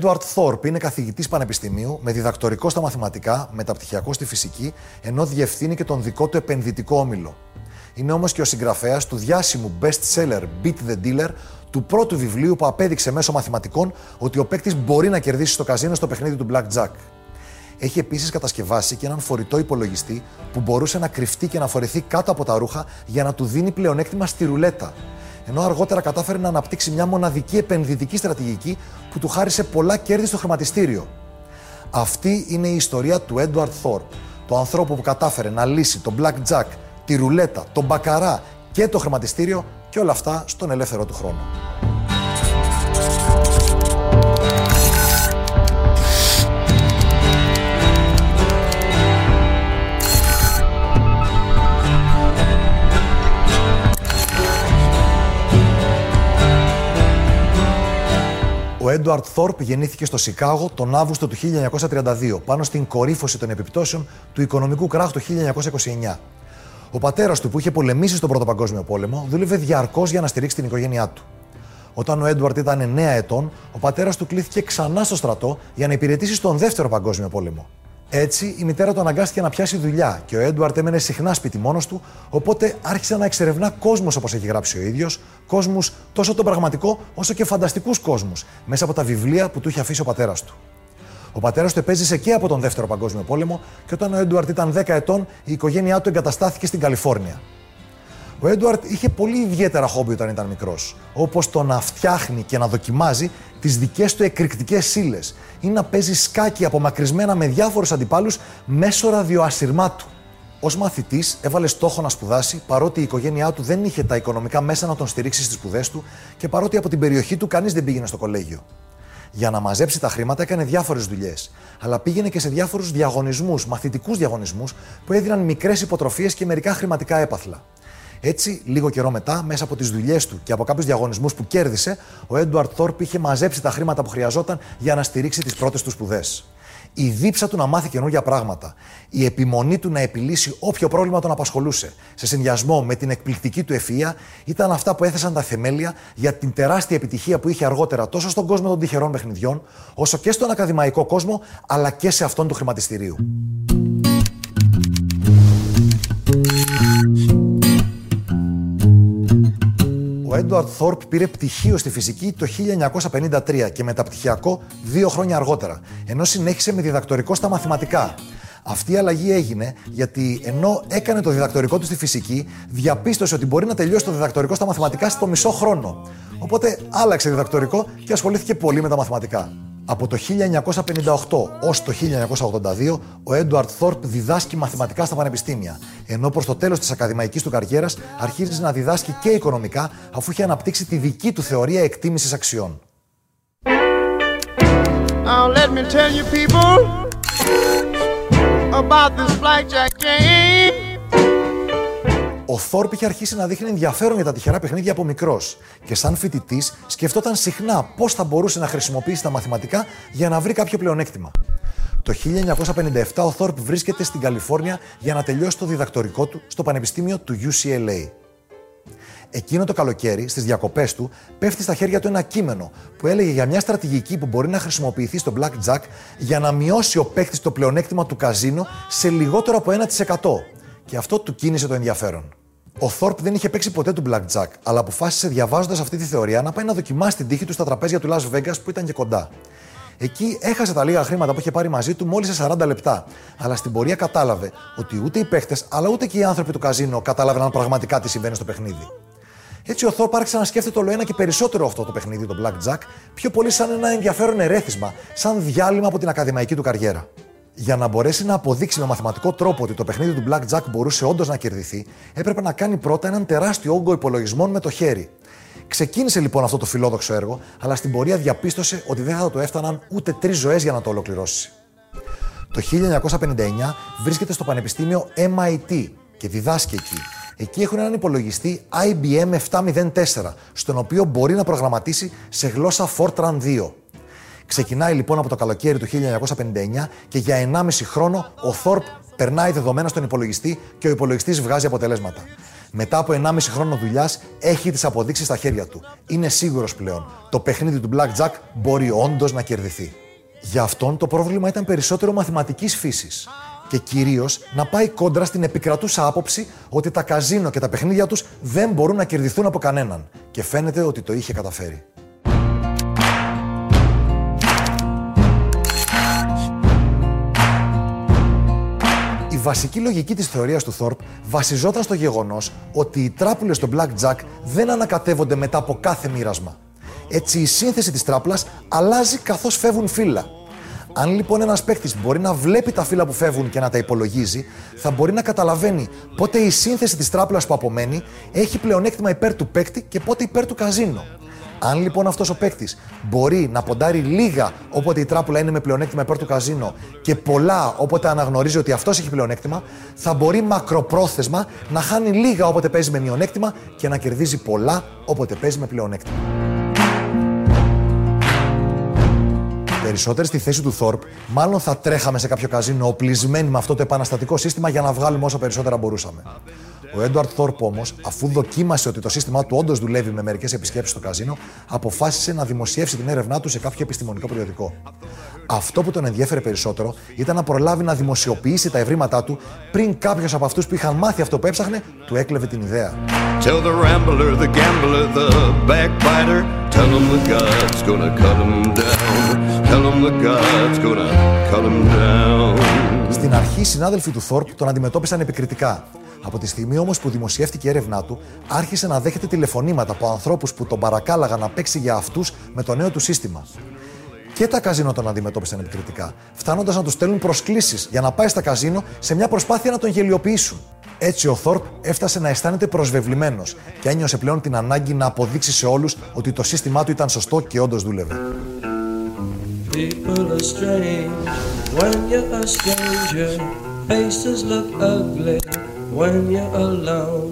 Έντουαρτ Θόρπ είναι καθηγητής πανεπιστημίου με διδακτορικό στα μαθηματικά, μεταπτυχιακό στη φυσική, ενώ διευθύνει και τον δικό του επενδυτικό όμιλο. Είναι όμως και ο συγγραφέας του διάσημου best seller Beat the Dealer, του πρώτου βιβλίου που απέδειξε μέσω μαθηματικών ότι ο παίκτης μπορεί να κερδίσει στο καζίνο στο παιχνίδι του Blackjack. Έχει επίσης κατασκευάσει και έναν φορητό υπολογιστή που μπορούσε να κρυφτεί και να φορεθεί κάτω από τα ρούχα για να του δίνει πλεονέκτημα στη ρουλέτα. Ενώ αργότερα κατάφερε να αναπτύξει μια μοναδική επενδυτική στρατηγική που του χάρισε πολλά κέρδη στο χρηματιστήριο. Αυτή είναι η ιστορία του Edward Thorpe, του ανθρώπου που κατάφερε να λύσει τον Blackjack, τη ρουλέτα, τον μπακαρά και το χρηματιστήριο και όλα αυτά στον ελεύθερο του χρόνο. Ο Έντουαρτ Θόρπ γεννήθηκε στο Σικάγο τον Αύγουστο του 1932, πάνω στην κορύφωση των επιπτώσεων του οικονομικού κράχου του 1929. Ο πατέρας του, που είχε πολεμήσει στον Πρώτο Παγκόσμιο Πόλεμο, δούλευε διαρκώς για να στηρίξει την οικογένειά του. Όταν ο Έντουαρτ ήταν 9 ετών, ο πατέρας του κλήθηκε ξανά στο στρατό για να υπηρετήσει στον Δεύτερο Παγκόσμιο Πόλεμο. Έτσι, η μητέρα του αναγκάστηκε να πιάσει δουλειά και ο Έντουαρτ έμενε συχνά σπίτι μόνος του, οπότε άρχισε να εξερευνά κόσμος όπως έχει γράψει ο ίδιος, κόσμους τόσο τον πραγματικό όσο και φανταστικούς κόσμους, μέσα από τα βιβλία που του είχε αφήσει ο πατέρας του. Ο πατέρας του επέζησε και από τον Δεύτερο Παγκόσμιο Πόλεμο και όταν ο Έντουαρτ ήταν 10 ετών, η οικογένειά του εγκαταστάθηκε στην Καλιφόρνια. Ο Έντουαρτ είχε πολύ ιδιαίτερα χόμπι όταν ήταν μικρός, όπως το να φτιάχνει και να δοκιμάζει τις δικές του εκρηκτικές ύλε ή να παίζει σκάκι απομακρυσμένα με διάφορους αντιπάλους μέσω ραδιοασυρμάτου. Ω μαθητής, έβαλε στόχο να σπουδάσει, παρότι η οικογένειά του δεν είχε τα οικονομικά μέσα να τον στηρίξει στις σπουδές του και παρότι από την περιοχή του κανείς δεν πήγαινε στο κολέγιο. Για να μαζέψει τα χρήματα έκανε διάφορες δουλειές, αλλά πήγαινε και σε διάφορους διαγωνισμούς, μαθητικούς διαγωνισμούς που έδιναν μικρές υποτροφίες και μερικά χρηματικά έπαθλα. Έτσι, λίγο καιρό μετά, μέσα από τις δουλειές του και από κάποιους διαγωνισμούς που κέρδισε, ο Έντουαρτ Θόρπ είχε μαζέψει τα χρήματα που χρειαζόταν για να στηρίξει τις πρώτες του σπουδές. Η δίψα του να μάθει καινούργια πράγματα, η επιμονή του να επιλύσει όποιο πρόβλημα τον απασχολούσε, σε συνδυασμό με την εκπληκτική του ευφυα, ήταν αυτά που έθεσαν τα θεμέλια για την τεράστια επιτυχία που είχε αργότερα τόσο στον κόσμο των τυχερών παιχνιδιών, όσο και στον ακαδημαϊκό κόσμο, αλλά και σε αυτόν του χρηματιστηρίου. Ο Έντουαρτ Θόρπ πήρε πτυχίο στη φυσική το 1953 και μεταπτυχιακό δύο χρόνια αργότερα, ενώ συνέχισε με διδακτορικό στα μαθηματικά. Αυτή η αλλαγή έγινε γιατί ενώ έκανε το διδακτορικό του στη φυσική, διαπίστωσε ότι μπορεί να τελειώσει το διδακτορικό στα μαθηματικά στο μισό χρόνο. Οπότε άλλαξε διδακτορικό και ασχολήθηκε πολύ με τα μαθηματικά. Από το 1958 ως το 1982, ο Έντουαρτ Θόρπ διδάσκει μαθηματικά στα πανεπιστήμια, ενώ προς το τέλος της ακαδημαϊκής του καριέρας αρχίζει να διδάσκει και οικονομικά, αφού είχε αναπτύξει τη δική του θεωρία εκτίμησης αξιών. let me tell you people about this blackjack game. Ο Θόρπ είχε αρχίσει να δείχνει ενδιαφέρον για τα τυχερά παιχνίδια από μικρός και, σαν φοιτητής, σκεφτόταν συχνά πώς θα μπορούσε να χρησιμοποιήσει τα μαθηματικά για να βρει κάποιο πλεονέκτημα. Το 1957 ο Θόρπ βρίσκεται στην Καλιφόρνια για να τελειώσει το διδακτορικό του στο Πανεπιστήμιο του UCLA. Εκείνο το καλοκαίρι, στις διακοπές του, πέφτει στα χέρια του ένα κείμενο που έλεγε για μια στρατηγική που μπορεί να χρησιμοποιηθεί στο Blackjack για να μειώσει ο παίκτης το πλεονέκτημα του καζίνο σε λιγότερο από 1%. Και αυτό του κίνησε το ενδιαφέρον. Ο Θόρπ δεν είχε παίξει ποτέ του Blackjack, αλλά αποφάσισε διαβάζοντας αυτή τη θεωρία να πάει να δοκιμάσει την τύχη του στα τραπέζια του Las Vegas που ήταν και κοντά. Εκεί έχασε τα λίγα χρήματα που είχε πάρει μαζί του μόλις σε 40 λεπτά. Αλλά στην πορεία κατάλαβε ότι ούτε οι παίχτες αλλά ούτε και οι άνθρωποι του καζίνο κατάλαβαν πραγματικά τι συμβαίνει στο παιχνίδι. Έτσι ο Θόρπ άρχισε να σκέφτεται όλο ένα και περισσότερο αυτό το παιχνίδι, το Blackjack, πιο πολύ σαν ένα ενδιαφέρον ερέθισμα, σαν διάλειμμα από την ακαδημαϊκή του καριέρα. Για να μπορέσει να αποδείξει με μαθηματικό τρόπο ότι το παιχνίδι του Blackjack μπορούσε όντως να κερδιθεί, έπρεπε να κάνει πρώτα έναν τεράστιο όγκο υπολογισμών με το χέρι. Ξεκίνησε λοιπόν αυτό το φιλόδοξο έργο, αλλά στην πορεία διαπίστωσε ότι δεν θα το έφταναν ούτε τρεις ζωές για να το ολοκληρώσει. Το 1959 βρίσκεται στο Πανεπιστήμιο MIT και διδάσκει εκεί. Εκεί έχουν έναν υπολογιστή IBM 704, στον οποίο μπορεί να προγραμματίσει σε γλώσσα Fortran 2. Ξεκινάει λοιπόν από το καλοκαίρι του 1959 και για 1,5 χρόνο ο Θόρπ περνάει δεδομένα στον υπολογιστή και ο υπολογιστής βγάζει αποτελέσματα. Μετά από 1,5 χρόνο δουλειάς, έχει τις αποδείξεις στα χέρια του. Είναι σίγουρος πλέον. Το παιχνίδι του Blackjack μπορεί όντως να κερδιθεί. Για αυτόν το πρόβλημα ήταν περισσότερο μαθηματικής φύσης. Και κυρίως να πάει κόντρα στην επικρατούσα άποψη ότι τα καζίνο και τα παιχνίδια τους δεν μπορούν να κερδιθούν από κανέναν. Και φαίνεται ότι το είχε καταφέρει. Βασική λογική της θεωρίας του Θόρπ βασιζόταν στο γεγονός ότι οι τράπουλες στο Blackjack δεν ανακατεύονται μετά από κάθε μοίρασμα. Έτσι η σύνθεση της τράπλας αλλάζει καθώς φεύγουν φύλλα. Αν λοιπόν ένας παίκτης μπορεί να βλέπει τα φύλλα που φεύγουν και να τα υπολογίζει, θα μπορεί να καταλαβαίνει πότε η σύνθεση της τράπλας που απομένει έχει πλεονέκτημα υπέρ του παίκτη και πότε υπέρ του καζίνο. Αν λοιπόν αυτός ο παίκτης μπορεί να ποντάρει λίγα όποτε η τράπουλα είναι με πλεονέκτημα υπέρ του καζίνο και πολλά όποτε αναγνωρίζει ότι αυτός έχει πλεονέκτημα, θα μπορεί μακροπρόθεσμα να χάνει λίγα όποτε παίζει με μειονέκτημα και να κερδίζει πολλά όποτε παίζει με πλεονέκτημα. Περισσότεροι στη θέση του Θόρπ, μάλλον θα τρέχαμε σε κάποιο καζίνο οπλισμένοι με αυτό το επαναστατικό σύστημα για να βγάλουμε όσο περισσότερα μπορούσαμε. Ο Έντουαρτ Θόρπ όμως, αφού δοκίμασε ότι το σύστημά του όντως δουλεύει με μερικές επισκέψεις στο καζίνο, αποφάσισε να δημοσιεύσει την έρευνά του σε κάποιο επιστημονικό περιοδικό. Αυτό που τον ενδιέφερε περισσότερο ήταν να προλάβει να δημοσιοποιήσει τα ευρήματά του πριν κάποιος από αυτούς που είχαν μάθει αυτό που έψαχνε του έκλεβε την ιδέα. Στην αρχή οι συνάδελφοι του Θόρπ τον αντιμετώπισαν επικριτικά από τη στιγμή όμως που δημοσιεύτηκε η έρευνά του, άρχισε να δέχεται τηλεφωνήματα από ανθρώπους που τον παρακάλαγαν να παίξει για αυτούς με το νέο του σύστημα. Και τα καζίνο τον αντιμετώπισαν επικριτικά, φτάνοντας να τους στέλνουν προσκλήσεις για να πάει στα καζίνο σε μια προσπάθεια να τον γελιοποιήσουν. Έτσι ο Θόρπ έφτασε να αισθάνεται προσβεβλημένος και ένιωσε πλέον την ανάγκη να αποδείξει σε όλους ότι το σύστημά του ήταν σωστό και όντως δούλευε.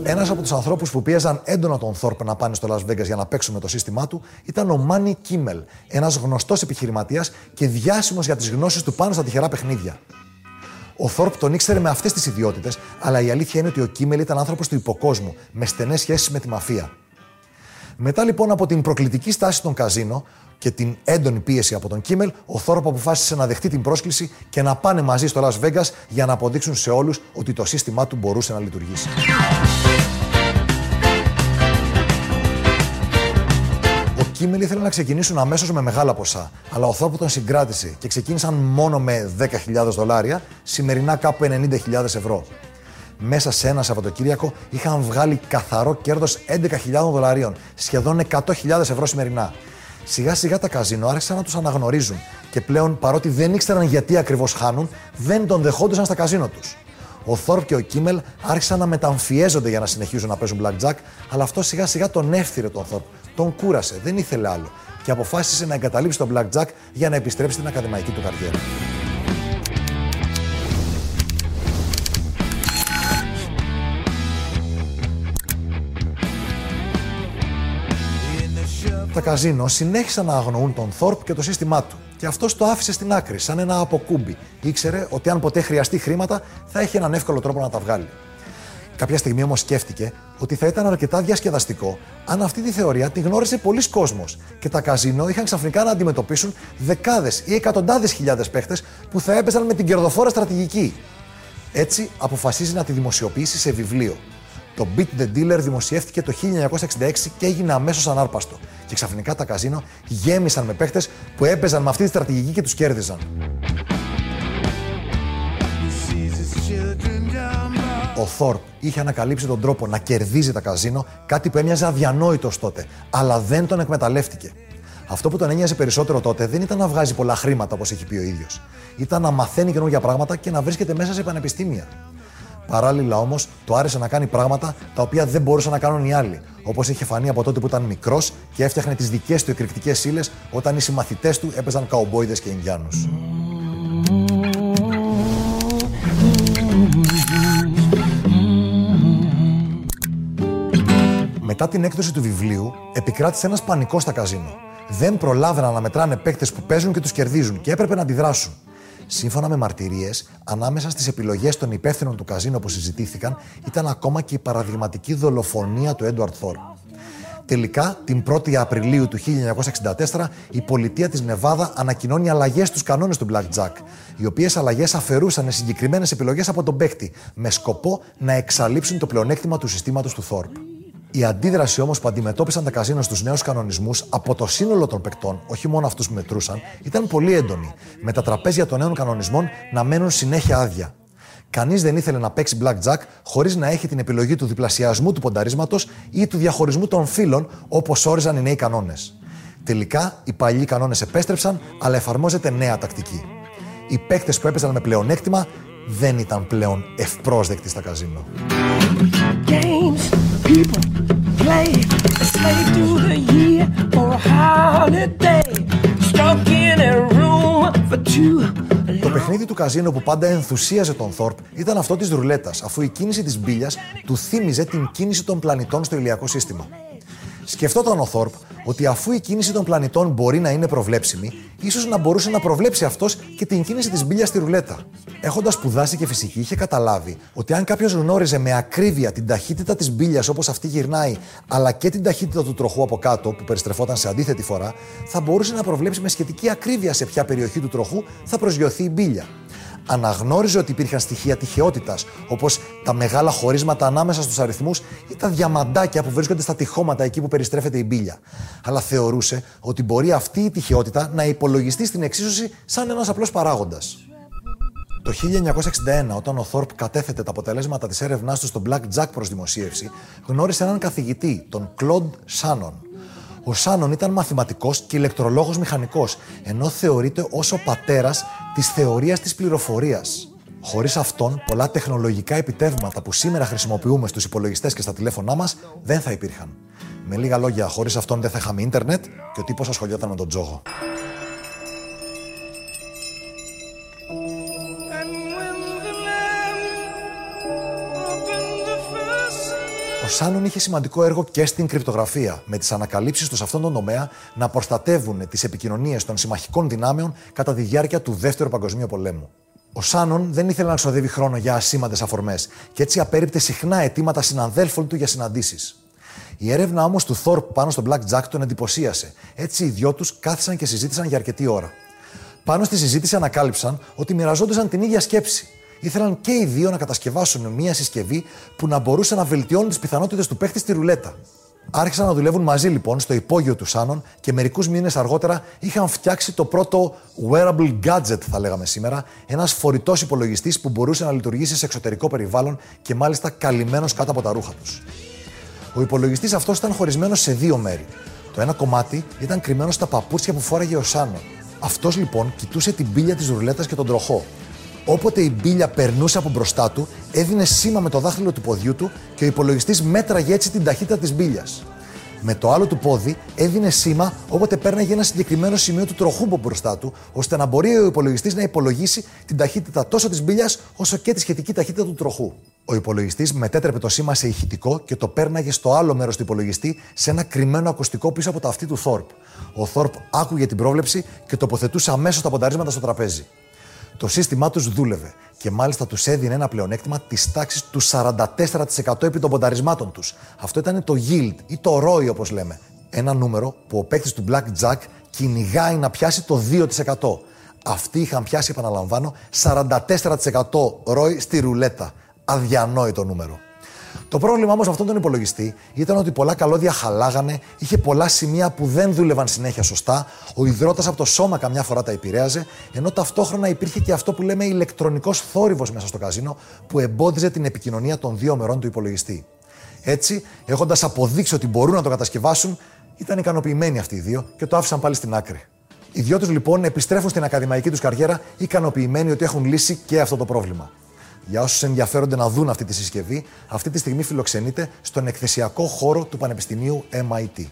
Ένας από τους ανθρώπους που πίεζαν έντονα τον Θόρπ να πάνε στο Las Vegas για να παίξουν με το σύστημά του ήταν ο Μάνι Κίμελ, ένας γνωστός επιχειρηματίας και διάσημος για τις γνώσεις του πάνω στα τυχερά παιχνίδια. Ο Θόρπ τον ήξερε με αυτές τις ιδιότητες, αλλά η αλήθεια είναι ότι ο Κίμελ ήταν άνθρωπος του υποκόσμου, με στενές σχέσεις με τη μαφία. Μετά λοιπόν από την προκλητική στάση των καζίνο, και την έντονη πίεση από τον Κίμελ, ο Θόρπ αποφάσισε να δεχτεί την πρόσκληση και να πάνε μαζί στο Las Vegas για να αποδείξουν σε όλους ότι το σύστημά του μπορούσε να λειτουργήσει. Ο Κίμελ ήθελε να ξεκινήσουν αμέσως με μεγάλα ποσά, αλλά ο Θόρπ τον συγκράτησε και ξεκίνησαν μόνο με 10.000 δολάρια, σημερινά κάπου 90.000 ευρώ. Μέσα σε ένα Σαββατοκύριακο είχαν βγάλει καθαρό κέρδος 11.000 δολαρίων, σχεδόν 100.000 ευρώ σημερινά. Σιγά σιγά τα καζίνο άρχισαν να τους αναγνωρίζουν και πλέον παρότι δεν ήξεραν γιατί ακριβώς χάνουν, δεν τον δεχόντουσαν στα καζίνο τους. Ο Θόρπ και ο Κίμελ άρχισαν να μεταμφιέζονται για να συνεχίζουν να παίζουν blackjack, αλλά αυτό σιγά σιγά τον έφθυρε τον Θόρπ. Τον κούρασε, δεν ήθελε άλλο και αποφάσισε να εγκαταλείψει τον blackjack για να επιστρέψει στην ακαδημαϊκή του καριέρα. Τα καζίνο συνέχισαν να αγνοούν τον Θόρπ και το σύστημά του. Και αυτός το άφησε στην άκρη, σαν ένα αποκούμπι. Ήξερε ότι αν ποτέ χρειαστεί χρήματα, θα έχει έναν εύκολο τρόπο να τα βγάλει. Κάποια στιγμή όμως σκέφτηκε ότι θα ήταν αρκετά διασκεδαστικό αν αυτή τη θεωρία τη γνώρισε πολλοί κόσμος και τα καζίνο είχαν ξαφνικά να αντιμετωπίσουν δεκάδες ή εκατοντάδες χιλιάδες παίχτες που θα έπαιζαν με την κερδοφόρα στρατηγική. Έτσι αποφασίζει να τη δημοσιοποιήσει σε βιβλίο. Το Beat the Dealer δημοσιεύτηκε το 1966 και έγινε αμέσως ανάρπαστο. Και ξαφνικά τα καζίνο γέμισαν με παίχτες που έπαιζαν με αυτή τη στρατηγική και τους κέρδιζαν. Ο Θόρπ είχε ανακαλύψει τον τρόπο να κερδίζει τα καζίνο, κάτι που έμοιαζε αδιανόητος τότε, αλλά δεν τον εκμεταλλεύτηκε. Αυτό που τον ένοιαζε περισσότερο τότε δεν ήταν να βγάζει πολλά χρήματα όπως έχει πει ο ίδιος. Ήταν να μαθαίνει καινούργια πράγματα και να βρίσκεται μέσα σε πανεπιστήμια. Παράλληλα όμως, το άρεσε να κάνει πράγματα τα οποία δεν μπορούσαν να κάνουν οι άλλοι. Όπως είχε φανεί από τότε που ήταν μικρός και έφτιαχνε τις δικές του εκρηκτικές ύλε όταν οι συμμαθητές του έπαιζαν καουμπόιδες και Ινδιάνους. Μετά την έκδοση του βιβλίου, επικράτησε ένας πανικός στα καζίνο. Δεν προλάβαιναν να μετράνε παίκτες που παίζουν και τους κερδίζουν και έπρεπε να αντιδράσουν. Σύμφωνα με μαρτυρίες, ανάμεσα στις επιλογές των υπεύθυνων του καζίνο που συζητήθηκαν ήταν ακόμα και η παραδειγματική δολοφονία του Έντουαρτ Θόρ. Τελικά, την 1η Απριλίου του 1964, η πολιτεία της Νεβάδα ανακοινώνει αλλαγές στους κανόνες του Blackjack, οι οποίες αλλαγές αφαιρούσαν συγκεκριμένες επιλογές από τον παίκτη, με σκοπό να εξαλείψουν το πλεονέκτημα του συστήματος του Θόρπ. Η αντίδραση όμως που αντιμετώπισαν τα καζίνο στους νέους κανονισμούς από το σύνολο των παικτών, όχι μόνο αυτούς που μετρούσαν, ήταν πολύ έντονη, με τα τραπέζια των νέων κανονισμών να μένουν συνέχεια άδεια. Κανείς δεν ήθελε να παίξει blackjack χωρίς να έχει την επιλογή του διπλασιασμού του πονταρίσματος ή του διαχωρισμού των φύλων, όπως όριζαν οι νέοι κανόνες. Τελικά, οι παλιοί κανόνες επέστρεψαν, αλλά εφαρμόζεται νέα τακτική. Οι παίκτες που έπαιζαν με πλεονέκτημα δεν ήταν πλέον ευπρόσδεκτοι στα καζίνο. Το παιχνίδι του καζίνο που πάντα ενθουσίαζε τον Θόρπ ήταν αυτό της ρουλέτας, αφού η κίνηση της μπύλιας του θύμιζε την κίνηση των πλανητών στο ηλιακό σύστημα. Σκεφτόταν ο Θόρπ ότι αφού η κίνηση των πλανητών μπορεί να είναι προβλέψιμη, ίσως να μπορούσε να προβλέψει αυτός και την κίνηση της μπύλιας στη ρουλέτα. Έχοντας σπουδάσει και φυσική, είχε καταλάβει ότι αν κάποιος γνώριζε με ακρίβεια την ταχύτητα της μπύλιας όπως αυτή γυρνάει, αλλά και την ταχύτητα του τροχού από κάτω που περιστρεφόταν σε αντίθετη φορά, θα μπορούσε να προβλέψει με σχετική ακρίβεια σε ποια περιοχή του τροχού θα προσγειωθεί η μπύλια αναγνώριζε ότι υπήρχαν στοιχεία τυχαιότητα, όπως τα μεγάλα χωρίσματα ανάμεσα στους αριθμούς ή τα διαμαντάκια που βρίσκονται στα τυχώματα εκεί που περιστρέφεται η μπύλια. Αλλά θεωρούσε ότι μπορεί αυτή η τυχαιότητα να υπολογιστεί στην εξίσωση σαν ένας απλός παράγοντας. Το 1961, όταν ο Θόρπ κατέθετε τα αποτελέσματα της έρευνάς του στο Black Jack προς δημοσίευση, γνώρισε έναν καθηγητή, τον Κλοντ Σάνον. Ο Σάνον ήταν μαθηματικός και ηλεκτρολόγος μηχανικός, ενώ θεωρείται ως ο πατέρας της θεωρίας της πληροφορίας. Χωρίς αυτόν, πολλά τεχνολογικά επιτεύγματα που σήμερα χρησιμοποιούμε στους υπολογιστές και στα τηλέφωνά μας δεν θα υπήρχαν. Με λίγα λόγια, χωρίς αυτόν δεν θα είχαμε ίντερνετ και ο τύπος ασχολιόταν με τον τζόγο. Ο Σάνον είχε σημαντικό έργο και στην κρυπτογραφία, με τις ανακαλύψεις τους σε αυτόν τον τομέα να προστατεύουν τις επικοινωνίες των συμμαχικών δυνάμεων κατά τη διάρκεια του Δεύτερου Παγκοσμίου Πολέμου. Ο Σάνον δεν ήθελε να ξοδεύει χρόνο για ασήμαντες αφορμές και έτσι απέρριπτε συχνά αιτήματα συναδέλφων του για συναντήσεις. Η έρευνα όμως του Θόρπ πάνω στο Black Jack τον εντυπωσίασε. Έτσι οι δυο τους κάθισαν και συζήτησαν για αρκετή ώρα. Πάνω στη συζήτηση ανακάλυψαν ότι μοιραζόντουσαν την ίδια σκέψη ήθελαν και οι δύο να κατασκευάσουν μια συσκευή που να μπορούσε να βελτιώνει τις πιθανότητες του παίχτη στη ρουλέτα. Άρχισαν να δουλεύουν μαζί λοιπόν στο υπόγειο του Σάνων και μερικούς μήνες αργότερα είχαν φτιάξει το πρώτο wearable gadget, θα λέγαμε σήμερα, ένας φορητός υπολογιστής που μπορούσε να λειτουργήσει σε εξωτερικό περιβάλλον και μάλιστα καλυμμένος κάτω από τα ρούχα τους. Ο υπολογιστής αυτός ήταν χωρισμένος σε δύο μέρη. Το ένα κομμάτι ήταν κρυμμένο στα παπούτσια που φόραγε ο Σάνον. Αυτός λοιπόν κοιτούσε την πύλια της ρουλέτας και τον τροχό, Όποτε η μπύλια περνούσε από μπροστά του, έδινε σήμα με το δάχτυλο του ποδιού του και ο υπολογιστής μέτραγε έτσι την ταχύτητα της μπύλιας. Με το άλλο του πόδι έδινε σήμα όποτε πέρναγε ένα συγκεκριμένο σημείο του τροχού από μπροστά του, ώστε να μπορεί ο υπολογιστής να υπολογίσει την ταχύτητα τόσο της μπύλιας όσο και τη σχετική ταχύτητα του τροχού. Ο υπολογιστής μετέτρεπε το σήμα σε ηχητικό και το πέρναγε στο άλλο μέρος του υπολογιστή σε ένα κρυμμένο ακουστικό πίσω από το αυτή του Θόρπ. Ο Θόρπ άκουγε την πρόβλεψη και τοποθετούσε αμέσως τα πονταρίσματα στο τραπέζι. Το σύστημά τους δούλευε και μάλιστα τους έδινε ένα πλεονέκτημα της τάξης του 44% επί των πονταρισμάτων τους. Αυτό ήταν το yield ή το ROI όπως λέμε. Ένα νούμερο που ο παίκτης του Blackjack κυνηγάει να πιάσει το 2%. Αυτοί είχαν πιάσει, επαναλαμβάνω, 44% ROI στη ρουλέτα. Αδιανόητο νούμερο. Το πρόβλημα όμως με αυτόν τον υπολογιστή ήταν ότι πολλά καλώδια χαλάγανε, είχε πολλά σημεία που δεν δούλευαν συνέχεια σωστά, ο υδρότας από το σώμα καμιά φορά τα επηρέαζε, ενώ ταυτόχρονα υπήρχε και αυτό που λέμε ηλεκτρονικός θόρυβος μέσα στο καζίνο που εμπόδιζε την επικοινωνία των δύο μερών του υπολογιστή. Έτσι, έχοντας αποδείξει ότι μπορούν να το κατασκευάσουν, ήταν ικανοποιημένοι αυτοί οι δύο και το άφησαν πάλι στην άκρη. Οι δυο τους λοιπόν επιστρέφουν στην ακαδημαϊκή τους καριέρα ικανοποιημένοι ότι έχουν λύσει και αυτό το πρόβλημα. Για όσους ενδιαφέρονται να δουν αυτή τη συσκευή, αυτή τη στιγμή φιλοξενείται στον εκθεσιακό χώρο του Πανεπιστημίου MIT.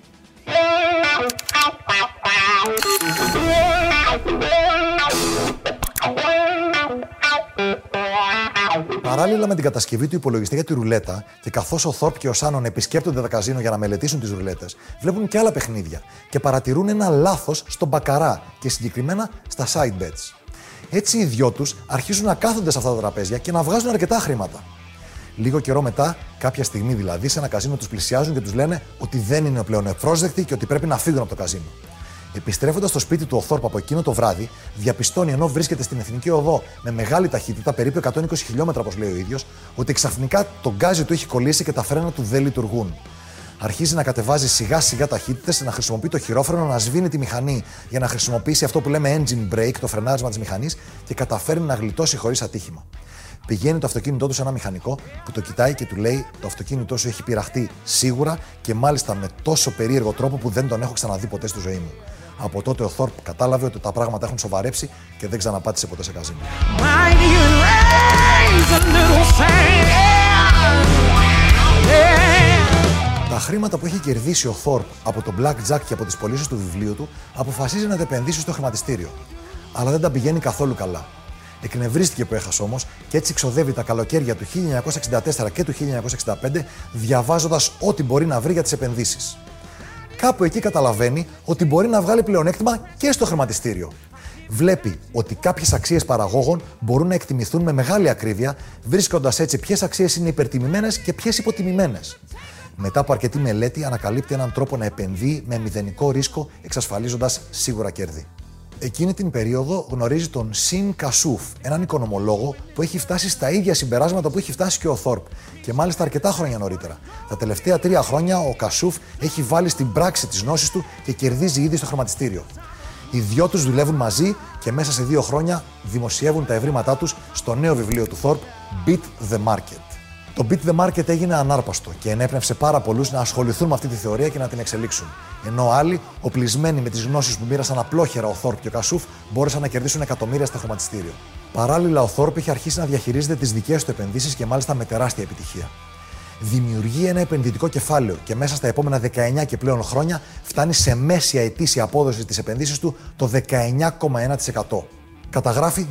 Παράλληλα με την κατασκευή του υπολογιστή για τη ρουλέτα και καθώς ο Θόρπ και ο Σάνον επισκέπτονται τα καζίνο για να μελετήσουν τις ρουλέτες, βλέπουν και άλλα παιχνίδια και παρατηρούν ένα λάθος στον μπακαρά και συγκεκριμένα στα side bets. Έτσι οι δυο τους αρχίζουν να κάθονται σε αυτά τα τραπέζια και να βγάζουν αρκετά χρήματα. Λίγο καιρό μετά, κάποια στιγμή δηλαδή, σε ένα καζίνο τους πλησιάζουν και τους λένε ότι δεν είναι πλέον ευπρόσδεκτοι και ότι πρέπει να φύγουν από το καζίνο. Επιστρέφοντας στο σπίτι του ο Θόρπ από εκείνο το βράδυ, διαπιστώνει ενώ βρίσκεται στην εθνική οδό με μεγάλη ταχύτητα, περίπου 120 χιλιόμετρα όπως λέει ο ίδιος, ότι ξαφνικά το γκάζι του έχει κολλήσει και τα φρένα του δεν λειτουργούν. Αρχίζει να κατεβάζει σιγά σιγά ταχύτητες, να χρησιμοποιεί το χειρόφρενο, να σβήνει τη μηχανή για να χρησιμοποιήσει αυτό που λέμε engine brake, το φρενάρισμα της μηχανής, και καταφέρνει να γλιτώσει χωρίς ατύχημα. Πηγαίνει το αυτοκίνητό του σε ένα μηχανικό που το κοιτάει και του λέει: Το αυτοκίνητό σου έχει πειραχτεί σίγουρα και μάλιστα με τόσο περίεργο τρόπο που δεν τον έχω ξαναδεί ποτέ στη ζωή μου. Από τότε ο Θόρπ κατάλαβε ότι τα πράγματα έχουν σοβαρέψει και δεν ξαναπάτησε ποτέ σε καζίνο. Τα χρήματα που έχει κερδίσει ο Θόρπ από το Blackjack και από τις πωλήσεις του βιβλίου του αποφασίζει να τα επενδύσει στο χρηματιστήριο. Αλλά δεν τα πηγαίνει καθόλου καλά. Εκνευρίστηκε που έχασε όμως και έτσι ξοδεύει τα καλοκαίρια του 1964 και του 1965 διαβάζοντας ό,τι μπορεί να βρει για τις επενδύσεις. Κάπου εκεί καταλαβαίνει ότι μπορεί να βγάλει πλεονέκτημα και στο χρηματιστήριο. Βλέπει ότι κάποιες αξίες παραγόγων μπορούν να εκτιμηθούν με μεγάλη ακρίβεια, βρίσκοντας έτσι ποιες αξίες είναι υπερτιμημένες και ποιες υποτιμημένες. Μετά από αρκετή μελέτη, ανακαλύπτει έναν τρόπο να επενδύει με μηδενικό ρίσκο, εξασφαλίζοντας σίγουρα κέρδη. Εκείνη την περίοδο γνωρίζει τον Σιν Κασούφ, έναν οικονομολόγο που έχει φτάσει στα ίδια συμπεράσματα που έχει φτάσει και ο Θόρπ και μάλιστα αρκετά χρόνια νωρίτερα. Τα τελευταία τρία χρόνια ο Κασούφ έχει βάλει στην πράξη τις γνώσεις του και κερδίζει ήδη στο χρηματιστήριο. Οι δυο τους δουλεύουν μαζί και μέσα σε δύο χρόνια δημοσιεύουν τα ευρήματά τους στο νέο βιβλίο του Θόρπ Beat the Market. Το Beat the Market έγινε ανάρπαστο και ενέπνευσε πάρα πολλούς να ασχοληθούν με αυτή τη θεωρία και να την εξελίξουν. Ενώ άλλοι, οπλισμένοι με τις γνώσεις που μοίρασαν απλόχερα ο Θόρπ και ο Κασούφ, μπόρεσαν να κερδίσουν εκατομμύρια στο χρηματιστήριο. Παράλληλα, ο Θόρπ είχε αρχίσει να διαχειρίζεται τις δικές του επενδύσεις και μάλιστα με τεράστια επιτυχία. Δημιουργεί ένα επενδυτικό κεφάλαιο και μέσα στα επόμενα 19 και πλέον χρόνια φτάνει σε μέση ετήσια απόδοση της επενδύσει του το 19,1% καταγράφει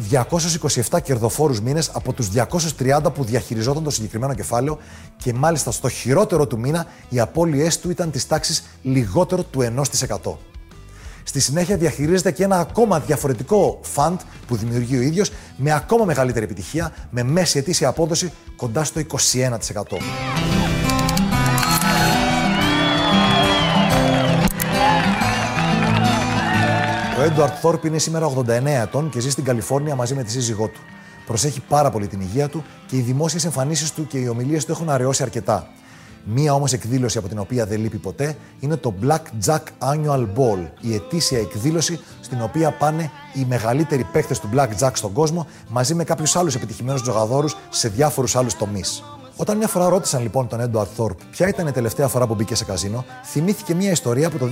227 κερδοφόρους μήνες από τους 230 που διαχειριζόταν το συγκεκριμένο κεφάλαιο και μάλιστα στο χειρότερο του μήνα οι απώλειές του ήταν της τάξης λιγότερο του 1%. Στη συνέχεια διαχειρίζεται και ένα ακόμα διαφορετικό φαντ που δημιουργεί ο ίδιος με ακόμα μεγαλύτερη επιτυχία με μέση ετήσια απόδοση κοντά στο 21%. Έντουαρτ Θόρπ είναι σήμερα 89 ετών και ζει στην Καλιφόρνια μαζί με τη σύζυγό του. Προσέχει πάρα πολύ την υγεία του και οι δημόσιες εμφανίσεις του και οι ομιλίες του έχουν αραιώσει αρκετά. Μία όμως εκδήλωση από την οποία δεν λείπει ποτέ είναι το Black Jack Annual Ball, η ετήσια εκδήλωση στην οποία πάνε οι μεγαλύτεροι παίκτες του Black Jack στον κόσμο μαζί με κάποιους άλλους επιτυχημένους τζογαδόρους σε διάφορους άλλους τομείς. Όταν μια φορά ρώτησαν λοιπόν τον Έντουαρτ Θόρπ ποια ήταν η τελευταία φορά που μπήκε σε καζίνο, θυμήθηκε μια ιστορία από το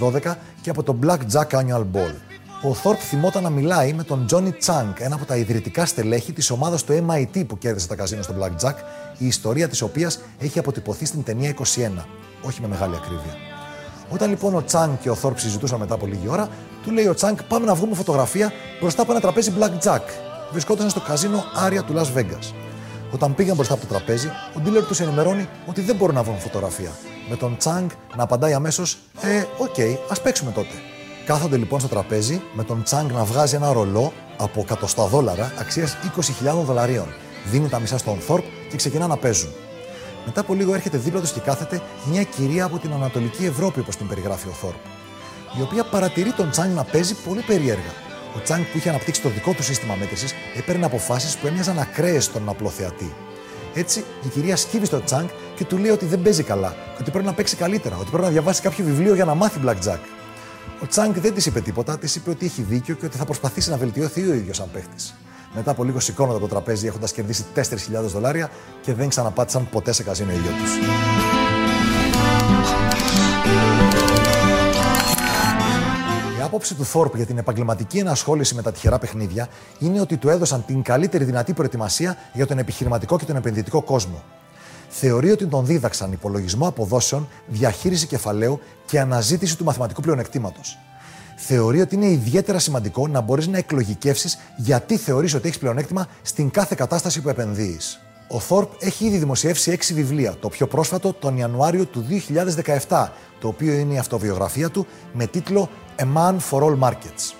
2012 και από το Black Jack Annual Ball. Ο Θόρπ θυμόταν να μιλάει με τον Johnny Chang, ένα από τα ιδρυτικά στελέχη της ομάδας του MIT που κέρδισε τα καζίνο στο Black Jack, η ιστορία της οποίας έχει αποτυπωθεί στην ταινία 21, όχι με μεγάλη ακρίβεια. Όταν λοιπόν ο Chang και ο Θόρπ συζητούσαν μετά από λίγη ώρα, του λέει ο Chang: Πάμε να βγούμε φωτογραφία μπροστά από ένα τραπέζι Black Jack. Βρισκόταν στο καζίνο Άρια του Las Vegas. Όταν πήγαν μπροστά από το τραπέζι, ο ντίλερ τους ενημερώνει ότι δεν μπορούν να βρουν φωτογραφία. Με τον Τσάνγκ να απαντάει αμέσως: Ε, OK, okay, ας παίξουμε τότε. Κάθονται λοιπόν στο τραπέζι με τον Τσάνγκ να βγάζει ένα ρολό από εκατοστάδολαρα αξίας 20.000 δολαρίων. Δίνει τα μισά στον Θόρπ και ξεκινάν να παίζουν. Μετά από λίγο έρχεται δίπλα τους και κάθεται μια κυρία από την Ανατολική Ευρώπη, όπως την περιγράφει ο Θόρπ, η οποία παρατηρεί τον Τσάνγκ να παίζει πολύ περίεργα ο Τσάνγκ που είχε αναπτύξει το δικό του σύστημα μέτρησης έπαιρνε αποφάσεις που έμοιαζαν ακραίες στον απλό θεατή. Έτσι, η κυρία σκύβει στο Τσάνγκ και του λέει ότι δεν παίζει καλά, ότι πρέπει να παίξει καλύτερα, ότι πρέπει να διαβάσει κάποιο βιβλίο για να μάθει Blackjack. Ο Τσάνγκ δεν της είπε τίποτα, της είπε ότι έχει δίκιο και ότι θα προσπαθήσει να βελτιωθεί ο ίδιος σαν παίχτης. Μετά από λίγο σηκώνονται από το τραπέζι έχοντας κερδίσει 4.000 δολάρια και δεν ξαναπάτησαν ποτέ σε καζίνο οι δυο τους. Άποψη του Θόρπ για την επαγγελματική ενασχόληση με τα τυχερά παιχνίδια είναι ότι του έδωσαν την καλύτερη δυνατή προετοιμασία για τον επιχειρηματικό και τον επενδυτικό κόσμο. Θεωρεί ότι τον δίδαξαν υπολογισμό αποδόσεων, διαχείριση κεφαλαίου και αναζήτηση του μαθηματικού πλεονεκτήματος. Θεωρεί ότι είναι ιδιαίτερα σημαντικό να μπορείς να εκλογικεύσεις γιατί θεωρείς ότι έχεις πλεονέκτημα στην κάθε κατάσταση που επενδύεις. Ο Θόρπ έχει ήδη δημοσιεύσει έξι βιβλία, το πιο πρόσφατο τον Ιανουάριο του 2017, το οποίο είναι η αυτοβιογραφία του με τίτλο A Man for All Markets.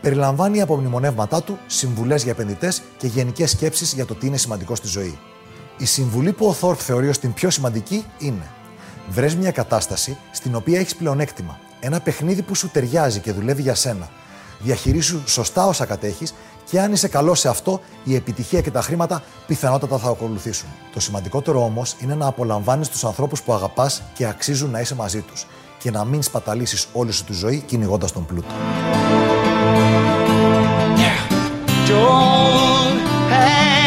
περιλαμβάνει από μνημονεύματά του συμβουλές για επενδυτές και γενικές σκέψεις για το τι είναι σημαντικό στη ζωή. Η συμβουλή που ο Θόρπ θεωρεί ως την πιο σημαντική είναι: Βρες μια κατάσταση στην οποία έχεις πλεονέκτημα. Ένα παιχνίδι που σου ταιριάζει και δουλεύει για σένα. Διαχειρίσου σωστά όσα κατέχεις και αν είσαι καλό σε αυτό, η επιτυχία και τα χρήματα πιθανότατα θα ακολουθήσουν. Το σημαντικότερο όμως είναι να απολαμβάνεις τους ανθρώπους που αγαπάς και αξίζουν να είσαι μαζί τους και να μην σπαταλήσεις όλη σου τη ζωή κυνηγώντας τον πλούτο. Yeah.